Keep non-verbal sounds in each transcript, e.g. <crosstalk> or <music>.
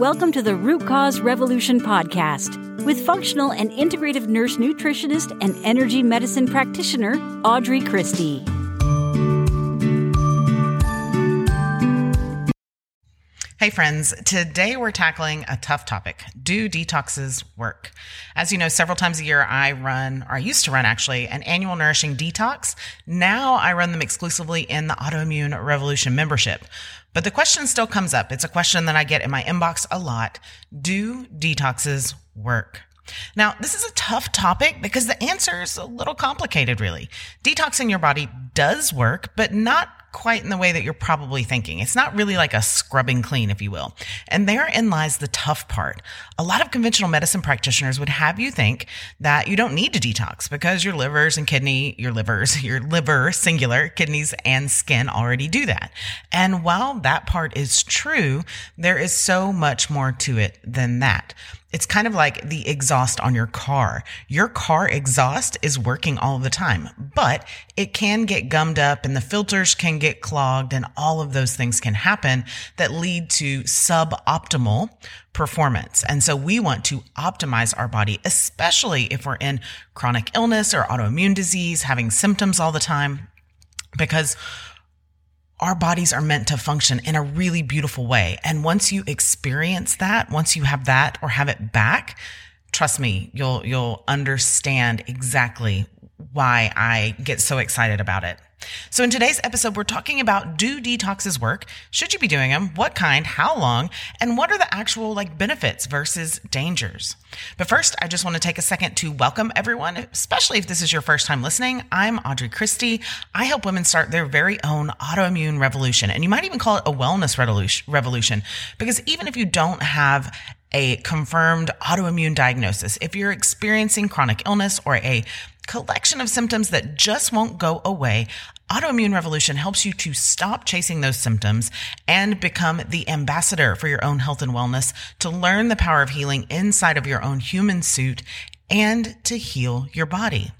Welcome to the Root Cause Revolution podcast with functional and integrative nurse nutritionist and energy medicine practitioner Audrey Christie. Hey, friends. Today we're tackling a tough topic. Do detoxes work? As you know, several times a year I run, or I used to run actually, an annual nourishing detox. Now I run them exclusively in the Autoimmune Revolution membership. But the question still comes up. It's a question that I get in my inbox a lot. Do detoxes work? Now, this is a tough topic because the answer is a little complicated, really. Detoxing your body does work, but not quite in the way that you're probably thinking. It's not really like a scrubbing clean, if you will. And therein lies the tough part. A lot of conventional medicine practitioners would have you think that you don't need to detox because your livers and kidney, your livers, <laughs> your liver, singular, kidneys and skin already do that. And while that part is true, there is so much more to it than that. It's kind of like the exhaust on your car. Your car exhaust is working all the time, but it can get gummed up and the filters can get clogged and all of those things can happen that lead to suboptimal performance. And so we want to optimize our body, especially if we're in chronic illness or autoimmune disease, having symptoms all the time, because our bodies are meant to function in a really beautiful way. And once you experience that, once you have that or have it back, trust me, you'll, you'll understand exactly why I get so excited about it. So, in today's episode, we're talking about do detoxes work? Should you be doing them? What kind? How long? And what are the actual like benefits versus dangers? But first, I just want to take a second to welcome everyone, especially if this is your first time listening. I'm Audrey Christie. I help women start their very own autoimmune revolution. And you might even call it a wellness revolution because even if you don't have a confirmed autoimmune diagnosis, if you're experiencing chronic illness or a collection of symptoms that just won't go away, Autoimmune Revolution helps you to stop chasing those symptoms and become the ambassador for your own health and wellness, to learn the power of healing inside of your own human suit, and to heal your body.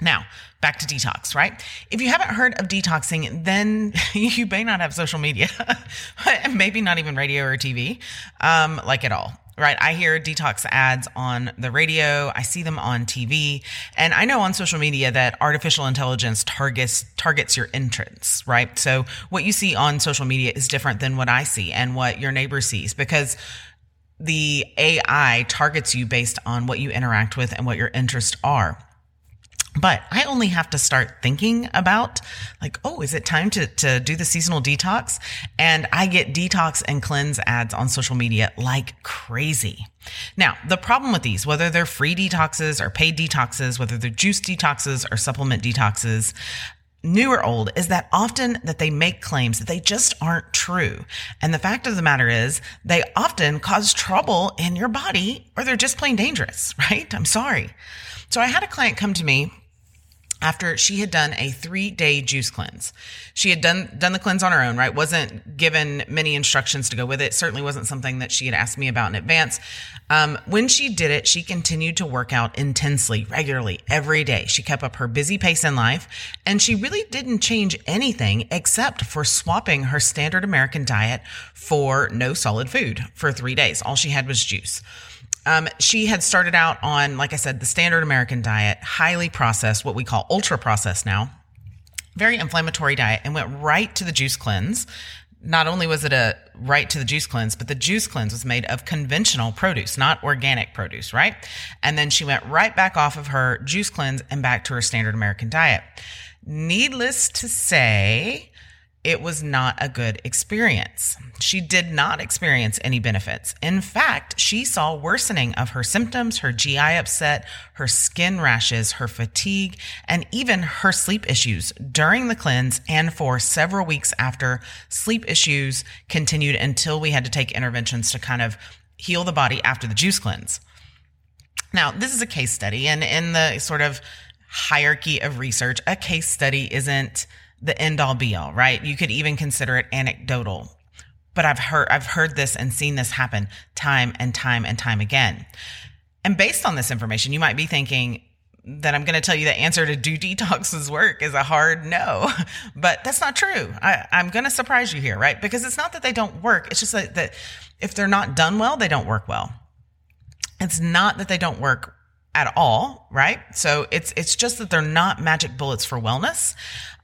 Now, back to detox, right? If you haven't heard of detoxing, then <laughs> you may not have social media, <laughs> maybe not even radio or TV, um, like at all right? I hear detox ads on the radio. I see them on TV. And I know on social media that artificial intelligence targets, targets your entrance, right? So what you see on social media is different than what I see and what your neighbor sees because the AI targets you based on what you interact with and what your interests are. But I only have to start thinking about like, oh, is it time to, to do the seasonal detox? And I get detox and cleanse ads on social media like crazy. Now, the problem with these, whether they're free detoxes or paid detoxes, whether they're juice detoxes or supplement detoxes, new or old is that often that they make claims that they just aren't true. And the fact of the matter is they often cause trouble in your body or they're just plain dangerous, <laughs> right? I'm sorry. So I had a client come to me after she had done a three day juice cleanse. She had done, done the cleanse on her own, right? Wasn't given many instructions to go with it. Certainly wasn't something that she had asked me about in advance. Um, when she did it, she continued to work out intensely, regularly, every day. She kept up her busy pace in life and she really didn't change anything except for swapping her standard American diet for no solid food for three days. All she had was juice. Um, she had started out on, like I said, the standard American diet, highly processed, what we call ultra processed now, very inflammatory diet, and went right to the juice cleanse. Not only was it a right to the juice cleanse, but the juice cleanse was made of conventional produce, not organic produce, right? And then she went right back off of her juice cleanse and back to her standard American diet. Needless to say, it was not a good experience. She did not experience any benefits. In fact, she saw worsening of her symptoms, her GI upset, her skin rashes, her fatigue, and even her sleep issues during the cleanse and for several weeks after sleep issues continued until we had to take interventions to kind of heal the body after the juice cleanse. Now, this is a case study and in the sort of hierarchy of research, a case study isn't the end all be all, right? You could even consider it anecdotal. But I've heard I've heard this and seen this happen time and time and time again. And based on this information, you might be thinking, that I'm going to tell you the answer to do detoxes work is a hard no. <laughs> But that's not true. I, am going to surprise you here, right? Because it's not that they don't work. It's just that if they're not done well, they don't work well. It's not that they don't work at all, right? So it's it's just that they're not magic bullets for wellness.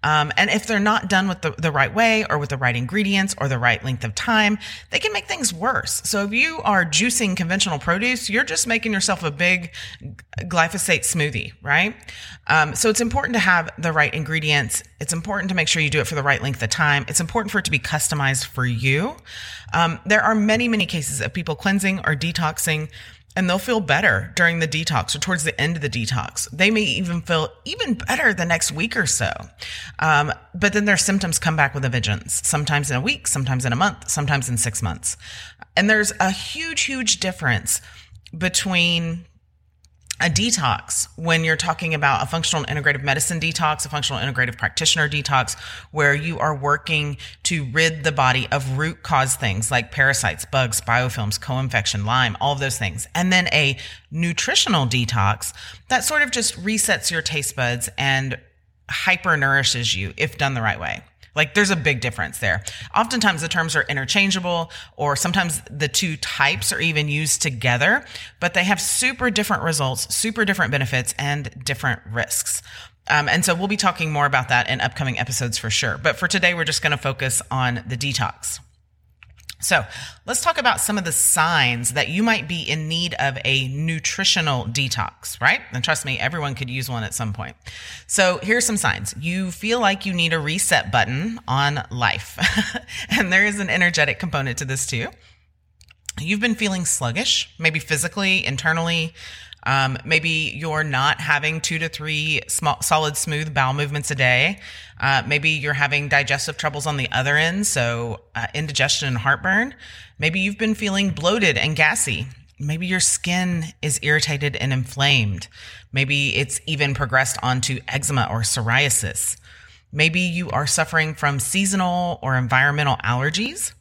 Um, and if they're not done with the, the right way or with the right ingredients or the right length of time, they can make things worse. So if you are juicing conventional produce, you're just making yourself a big glyphosate smoothie, right? Um, so it's important to have the right ingredients. It's important to make sure you do it for the right length of time. It's important for it to be customized for you. Um, there are many, many cases of people cleansing or detoxing and they'll feel better during the detox or towards the end of the detox. They may even feel even better the next week or so. Um, but then their symptoms come back with a vengeance, sometimes in a week, sometimes in a month, sometimes in six months. And there's a huge, huge difference between a detox when you're talking about a functional integrative medicine detox, a functional integrative practitioner detox, where you are working to rid the body of root cause things like parasites, bugs, biofilms, co-infection, Lyme, all of those things. And then a nutritional detox that sort of just resets your taste buds and hyper nourishes you if done the right way. Like there's a big difference there. Oftentimes the terms are interchangeable or sometimes the two types are even used together, but they have super different results, super different benefits and different risks. Um, and so we'll be talking more about that in upcoming episodes for sure. But for today, we're just going to focus on the detox. So let's talk about some of the signs that you might be in need of a nutritional detox, right? And trust me, everyone could use one at some point. So here's some signs. You feel like you need a reset button on life. <laughs> and there is an energetic component to this too. You've been feeling sluggish, maybe physically, internally, um, maybe you're not having two to three small, solid, smooth bowel movements a day. Uh, maybe you're having digestive troubles on the other end, so uh, indigestion and heartburn. Maybe you've been feeling bloated and gassy. Maybe your skin is irritated and inflamed. Maybe it's even progressed onto eczema or psoriasis. Maybe you are suffering from seasonal or environmental allergies.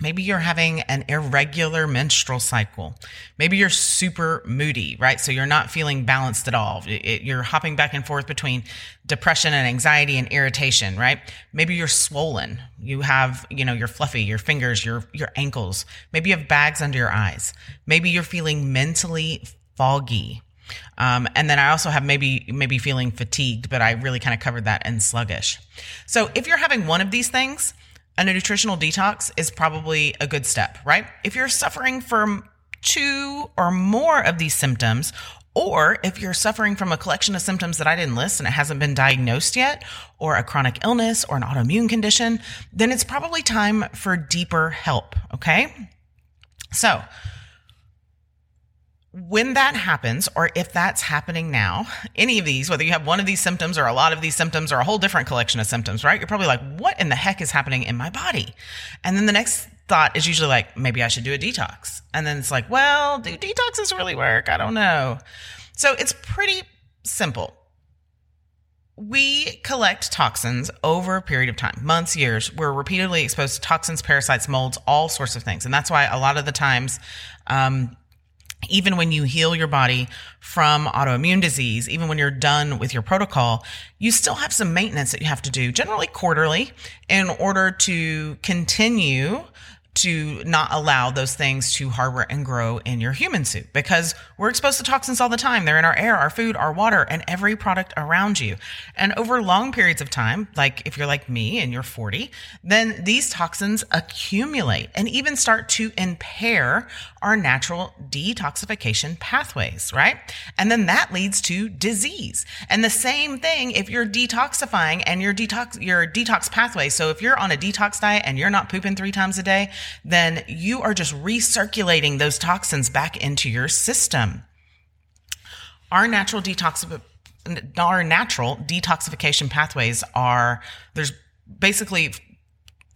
Maybe you're having an irregular menstrual cycle. Maybe you're super moody, right? So you're not feeling balanced at all. It, you're hopping back and forth between depression and anxiety and irritation, right? Maybe you're swollen. You have, you know, you're fluffy, your fingers, your, your ankles. Maybe you have bags under your eyes. Maybe you're feeling mentally foggy. Um, and then I also have maybe maybe feeling fatigued, but I really kind of covered that and sluggish. So if you're having one of these things, a nutritional detox is probably a good step, right? If you're suffering from two or more of these symptoms, or if you're suffering from a collection of symptoms that I didn't list and it hasn't been diagnosed yet, or a chronic illness or an autoimmune condition, then it's probably time for deeper help. Okay. So when that happens, or if that's happening now, any of these, whether you have one of these symptoms or a lot of these symptoms or a whole different collection of symptoms, right? You're probably like, what in the heck is happening in my body? And then the next thought is usually like, maybe I should do a detox. And then it's like, well, do detoxes really work? I don't know. So it's pretty simple. We collect toxins over a period of time, months, years. We're repeatedly exposed to toxins, parasites, molds, all sorts of things. And that's why a lot of the times, um, even when you heal your body from autoimmune disease, even when you're done with your protocol, you still have some maintenance that you have to do, generally quarterly, in order to continue to not allow those things to harbor and grow in your human suit because we're exposed to toxins all the time. They're in our air, our food, our water, and every product around you. And over long periods of time, like if you're like me and you're 40, then these toxins accumulate and even start to impair our natural detoxification pathways, right? And then that leads to disease. And the same thing if you're detoxifying and your detox, your detox pathway. So if you're on a detox diet and you're not pooping three times a day, then you are just recirculating those toxins back into your system. Our natural detox, our natural detoxification pathways are there's basically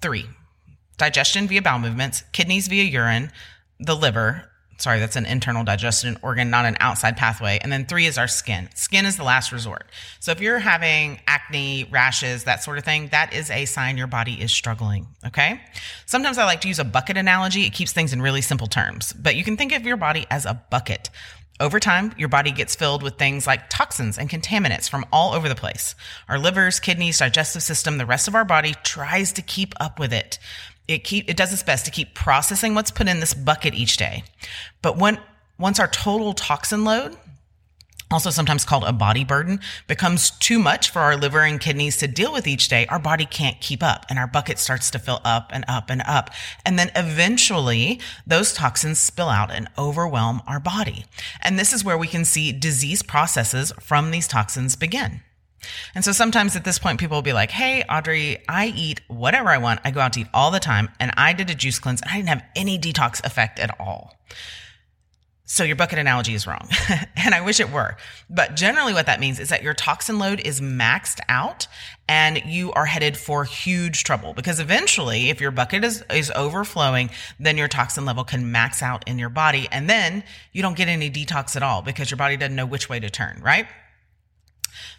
three digestion via bowel movements, kidneys via urine, the liver, sorry, that's an internal digestion organ, not an outside pathway. And then three is our skin. Skin is the last resort. So if you're having acne, rashes, that sort of thing, that is a sign your body is struggling. Okay. Sometimes I like to use a bucket analogy. It keeps things in really simple terms, but you can think of your body as a bucket. Over time, your body gets filled with things like toxins and contaminants from all over the place. Our livers, kidneys, digestive system, the rest of our body tries to keep up with it. It keep it does its best to keep processing what's put in this bucket each day. But when once our total toxin load also sometimes called a body burden, becomes too much for our liver and kidneys to deal with each day, our body can't keep up and our bucket starts to fill up and up and up. And then eventually those toxins spill out and overwhelm our body. And this is where we can see disease processes from these toxins begin. And so sometimes at this point, people will be like, Hey, Audrey, I eat whatever I want. I go out to eat all the time. And I did a juice cleanse and I didn't have any detox effect at all. So your bucket analogy is wrong. <laughs> and I wish it were. But generally what that means is that your toxin load is maxed out and you are headed for huge trouble because eventually if your bucket is, is overflowing, then your toxin level can max out in your body. And then you don't get any detox at all because your body doesn't know which way to turn, right?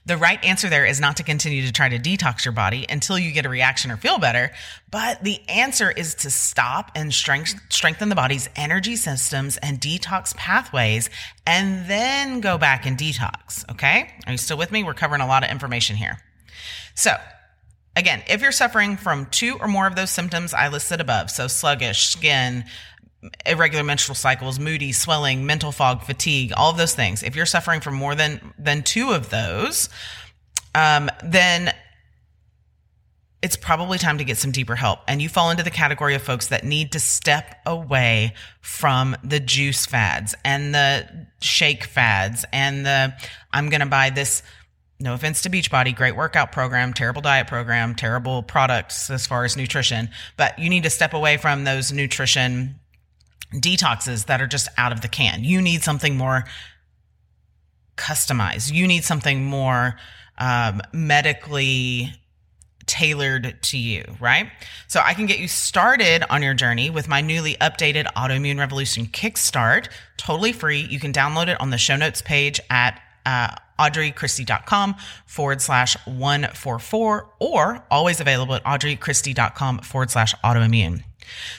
The right answer there is not to continue to try to detox your body until you get a reaction or feel better, but the answer is to stop and strength, strengthen the body's energy systems and detox pathways and then go back and detox. Okay. Are you still with me? We're covering a lot of information here. So, Again, if you're suffering from two or more of those symptoms I listed above, so sluggish, skin, irregular menstrual cycles, moody, swelling, mental fog, fatigue, all of those things. If you're suffering from more than than two of those, um, then it's probably time to get some deeper help. And you fall into the category of folks that need to step away from the juice fads and the shake fads and the I'm going to buy this no offense to Beachbody, great workout program, terrible diet program, terrible products as far as nutrition, but you need to step away from those nutrition detoxes that are just out of the can. You need something more customized. You need something more um, medically tailored to you, right? So I can get you started on your journey with my newly updated Autoimmune Revolution Kickstart, totally free. You can download it on the show notes page at uh, audreychristie.com forward slash 144 or always available at audreychristie.com forward slash autoimmune.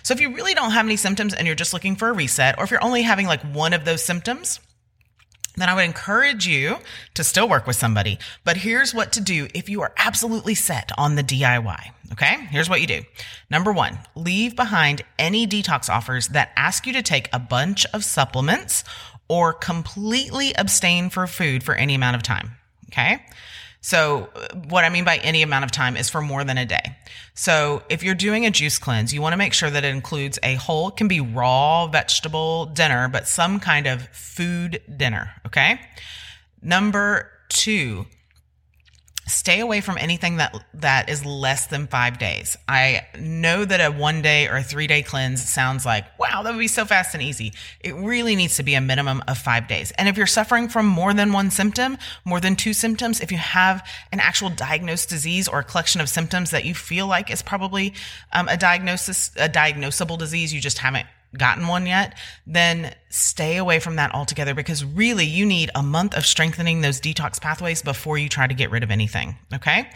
So if you really don't have any symptoms and you're just looking for a reset, or if you're only having like one of those symptoms, then I would encourage you to still work with somebody. But here's what to do if you are absolutely set on the DIY. Okay. Here's what you do. Number one, leave behind any detox offers that ask you to take a bunch of supplements or completely abstain for food for any amount of time. Okay. So, uh, what I mean by any amount of time is for more than a day. So, if you're doing a juice cleanse, you want to make sure that it includes a whole, can be raw vegetable dinner, but some kind of food dinner. Okay. Number two, stay away from anything that that is less than five days. I know that a one day or a three day cleanse sounds like, wow, that would be so fast and easy. It really needs to be a minimum of five days. And if you're suffering from more than one symptom, more than two symptoms, if you have an actual diagnosed disease or a collection of symptoms that you feel like is probably um, a diagnosis, a diagnosable disease, you just haven't gotten one yet, then stay away from that altogether because really you need a month of strengthening those detox pathways before you try to get rid of anything. Okay.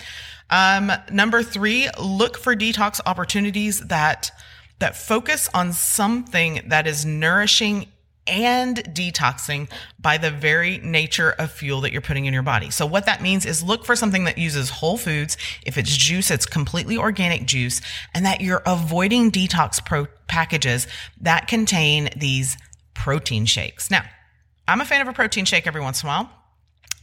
Um, number three, look for detox opportunities that that focus on something that is nourishing and detoxing by the very nature of fuel that you're putting in your body. So what that means is look for something that uses whole foods. If it's juice, it's completely organic juice and that you're avoiding detox pro packages that contain these protein shakes. Now, I'm a fan of a protein shake every once in a while.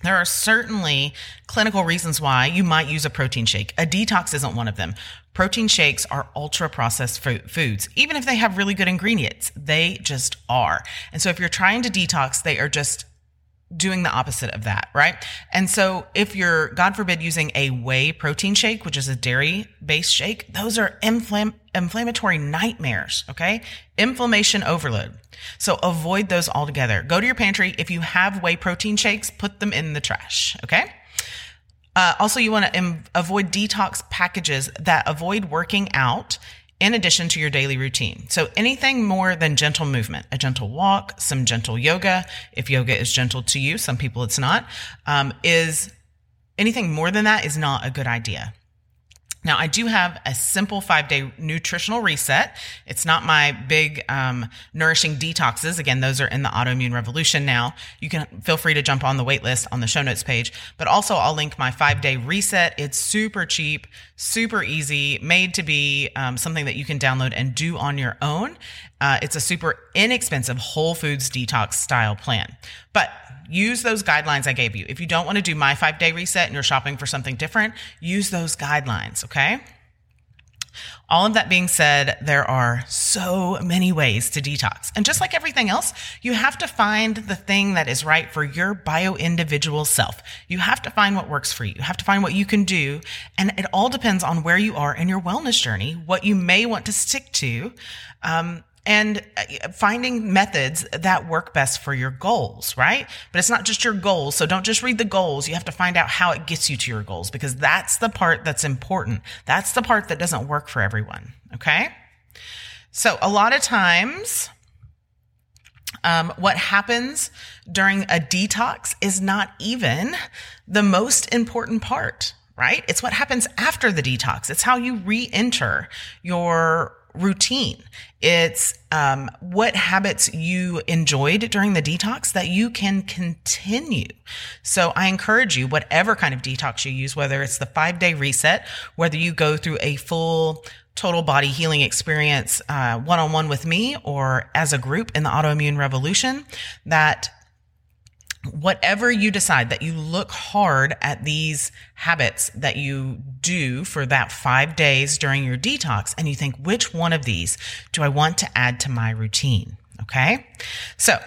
There are certainly clinical reasons why you might use a protein shake. A detox isn't one of them. Protein shakes are ultra processed foods. Even if they have really good ingredients, they just are. And so if you're trying to detox, they are just doing the opposite of that, right? And so if you're, God forbid, using a whey protein shake, which is a dairy based shake, those are inflam- inflammatory nightmares, okay? Inflammation overload. So avoid those altogether. Go to your pantry. If you have whey protein shakes, put them in the trash, okay? Uh, also, you want to Im- avoid detox packages that avoid working out in addition to your daily routine. So anything more than gentle movement, a gentle walk, some gentle yoga, if yoga is gentle to you, some people it's not, um, is anything more than that is not a good idea. Now, I do have a simple five day nutritional reset. It's not my big um, nourishing detoxes. Again, those are in the autoimmune revolution now. You can feel free to jump on the wait list on the show notes page. But also, I'll link my five day reset. It's super cheap, super easy, made to be um, something that you can download and do on your own. Uh, it's a super inexpensive whole foods detox style plan. But use those guidelines I gave you. If you don't want to do my five day reset and you're shopping for something different, use those guidelines, okay? All of that being said, there are so many ways to detox. And just like everything else, you have to find the thing that is right for your bio individual self. You have to find what works for you. You have to find what you can do. And it all depends on where you are in your wellness journey, what you may want to stick to. Um, and uh, finding methods that work best for your goals, right? But it's not just your goals. So don't just read the goals. You have to find out how it gets you to your goals because that's the part that's important. That's the part that doesn't work for everyone. Okay. So a lot of times, um, what happens during a detox is not even the most important part, right? It's what happens after the detox. It's how you re-enter your routine. It's um, what habits you enjoyed during the detox that you can continue. So I encourage you, whatever kind of detox you use, whether it's the five day reset, whether you go through a full total body healing experience one on one with me or as a group in the autoimmune revolution, that whatever you decide that you look hard at these habits that you do for that five days during your detox and you think, which one of these do I want to add to my routine? Okay. So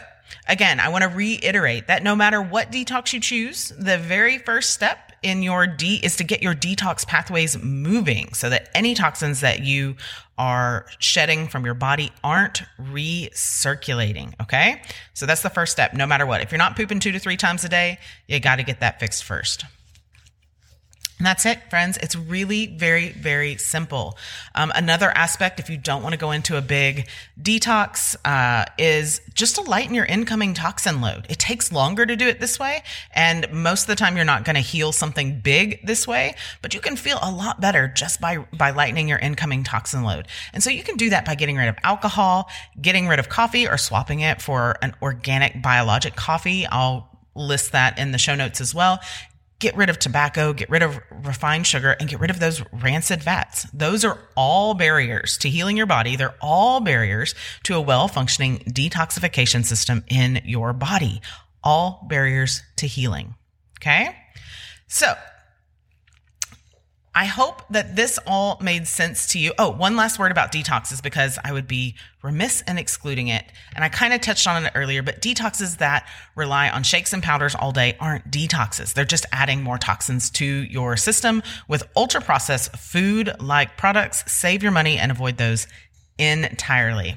again, I want to reiterate that no matter what detox you choose, the very first step in your D is to get your detox pathways moving so that any toxins that you are shedding from your body aren't recirculating. Okay. So that's the first step, no matter what. If you're not pooping two to three times a day, you got to get that fixed first. And that's it, friends. It's really very, very simple. Um, another aspect, if you don't want to go into a big detox, uh, is just to lighten your incoming toxin load. It takes longer to do it this way. And most of the time, you're not going to heal something big this way, but you can feel a lot better just by, by lightening your incoming toxin load. And so you can do that by getting rid of alcohol, getting rid of coffee, or swapping it for an organic biologic coffee. I'll list that in the show notes as well get rid of tobacco, get rid of refined sugar, and get rid of those rancid fats. Those are all barriers to healing your body. They're all barriers to a well functioning detoxification system in your body. All barriers to healing. Okay. So I hope that this all made sense to you. Oh, one last word about detoxes because I would be remiss in excluding it. And I kind of touched on it earlier, but detoxes that rely on shakes and powders all day aren't detoxes. They're just adding more toxins to your system with ultra processed food like products. Save your money and avoid those entirely.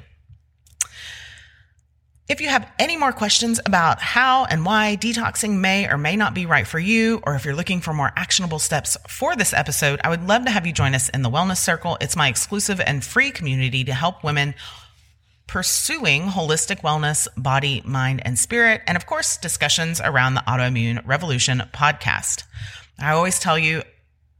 If you have any more questions about how and why detoxing may or may not be right for you, or if you're looking for more actionable steps for this episode, I would love to have you join us in the Wellness Circle. It's my exclusive and free community to help women pursuing holistic wellness, body, mind, and spirit, and of course, discussions around the Autoimmune Revolution podcast. I always tell you,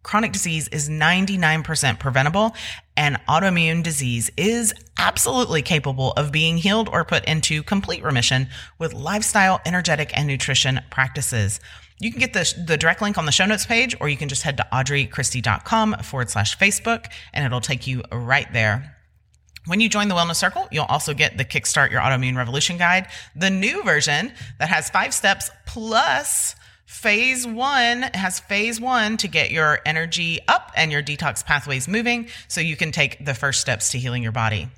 chronic disease is 99% preventable and autoimmune disease is absolutely capable of being healed or put into complete remission with lifestyle, energetic, and nutrition practices. You can get the, the direct link on the show notes page, or you can just head to audreychristie.com forward slash Facebook, and it'll take you right there. When you join the Wellness Circle, you'll also get the Kickstart Your Autoimmune Revolution Guide, the new version that has five steps plus Phase one has phase one to get your energy up and your detox pathways moving so you can take the first steps to healing your body.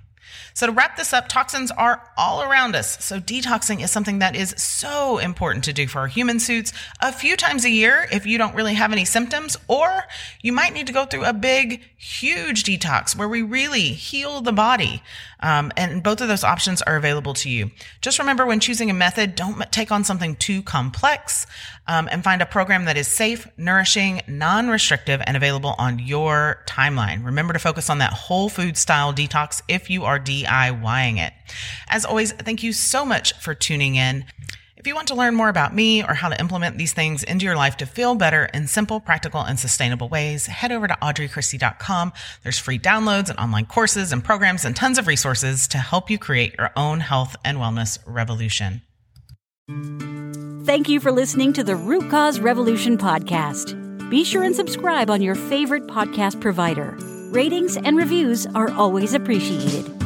So, to wrap this up, toxins are all around us. So, detoxing is something that is so important to do for our human suits a few times a year if you don't really have any symptoms, or you might need to go through a big, huge detox where we really heal the body. Um, and both of those options are available to you. Just remember when choosing a method, don't take on something too complex um, and find a program that is safe, nourishing, non restrictive, and available on your timeline. Remember to focus on that whole food style detox if you are DIYing it. As always, thank you so much for tuning in. If you want to learn more about me or how to implement these things into your life to feel better in simple, practical, and sustainable ways, head over to audreychristie.com. There's free downloads and online courses and programs and tons of resources to help you create your own health and wellness revolution. Thank you for listening to the Root Cause Revolution podcast. Be sure and subscribe on your favorite podcast provider. Ratings and reviews are always appreciated.